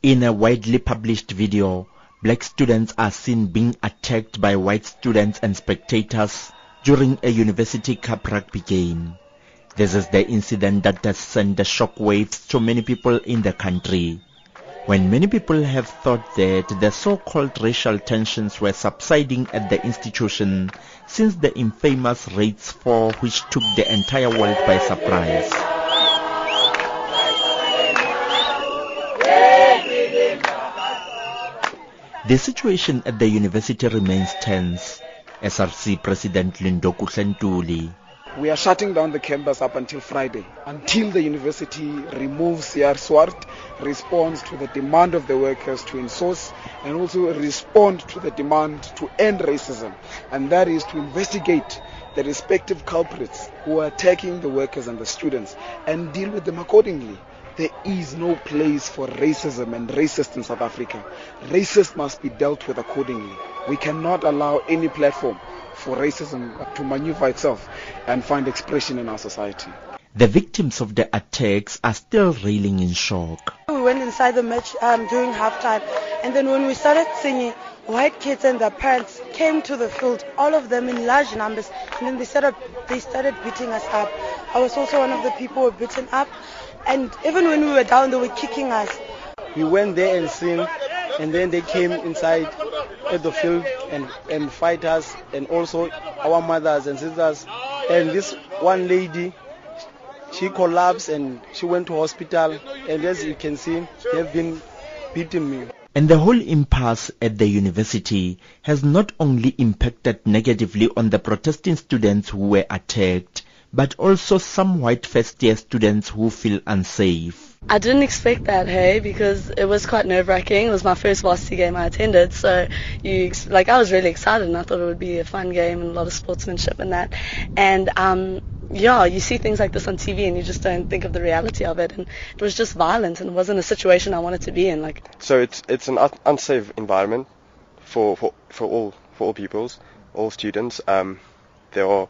In a widely published video, black students are seen being attacked by white students and spectators during a university cup rugby game. This is the incident that has sent the shockwaves to many people in the country. When many people have thought that the so-called racial tensions were subsiding at the institution since the infamous Reitz 4 which took the entire world by surprise. The situation at the university remains tense. SRC President Lindokuhle Ntuli we are shutting down the campus up until Friday, until the university removes CR SWART, responds to the demand of the workers to insource, and also respond to the demand to end racism. And that is to investigate the respective culprits who are attacking the workers and the students and deal with them accordingly. There is no place for racism and racist in South Africa. Racist must be dealt with accordingly. We cannot allow any platform for racism to maneuver itself and find expression in our society. The victims of the attacks are still reeling in shock. We went inside the match um, during halftime, and then when we started singing, white kids and their parents came to the field, all of them in large numbers, and then they started they started beating us up. I was also one of the people who were beaten up, and even when we were down, they were kicking us. We went there and sing, and then they came inside at the field and, and fight us and also our mothers and sisters. And this one lady, she collapsed and she went to hospital. And as you can see, they've been beating me. And the whole impasse at the university has not only impacted negatively on the protesting students who were attacked, but also some white first year students who feel unsafe. I didn't expect that, hey, because it was quite nerve wracking. It was my first varsity game I attended, so you like I was really excited and I thought it would be a fun game and a lot of sportsmanship and that. And um, yeah, you see things like this on TV and you just don't think of the reality of it. And it was just violent and it wasn't a situation I wanted to be in. Like so, it's it's an unsafe environment for for, for all for all pupils, all students. Um, there are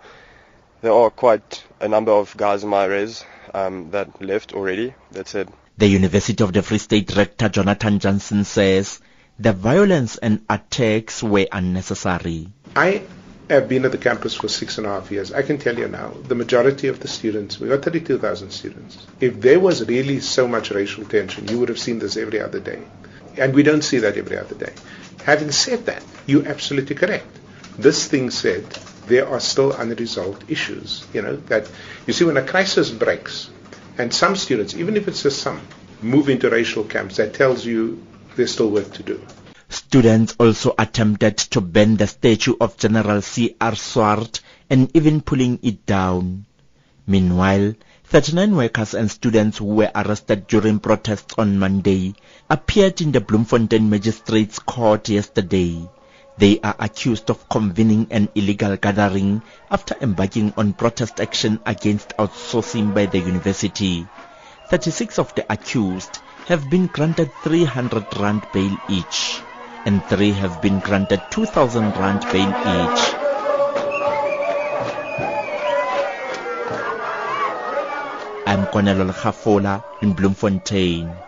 there are quite a number of guys in my res um, that left already. That's it. The University of the Free State Rector Jonathan Jansen says the violence and attacks were unnecessary. I have been at the campus for six and a half years. I can tell you now, the majority of the students, we got 32,000 students. If there was really so much racial tension, you would have seen this every other day. And we don't see that every other day. Having said that, you're absolutely correct. This thing said, there are still unresolved issues. You know, that you see when a crisis breaks, and some students, even if it's just some, move into racial camps, that tells you there's still work to do. Students also attempted to burn the statue of General C.R. Swart and even pulling it down. Meanwhile, 39 workers and students who were arrested during protests on Monday appeared in the Bloemfontein Magistrates Court yesterday. They are accused of convening an illegal gathering after embarking on protest action against outsourcing by the university. 36 of the accused have been granted 300 rand bail each, and three have been granted 2,000 rand bail each. I'm Konelo Lekhafola in Bloemfontein.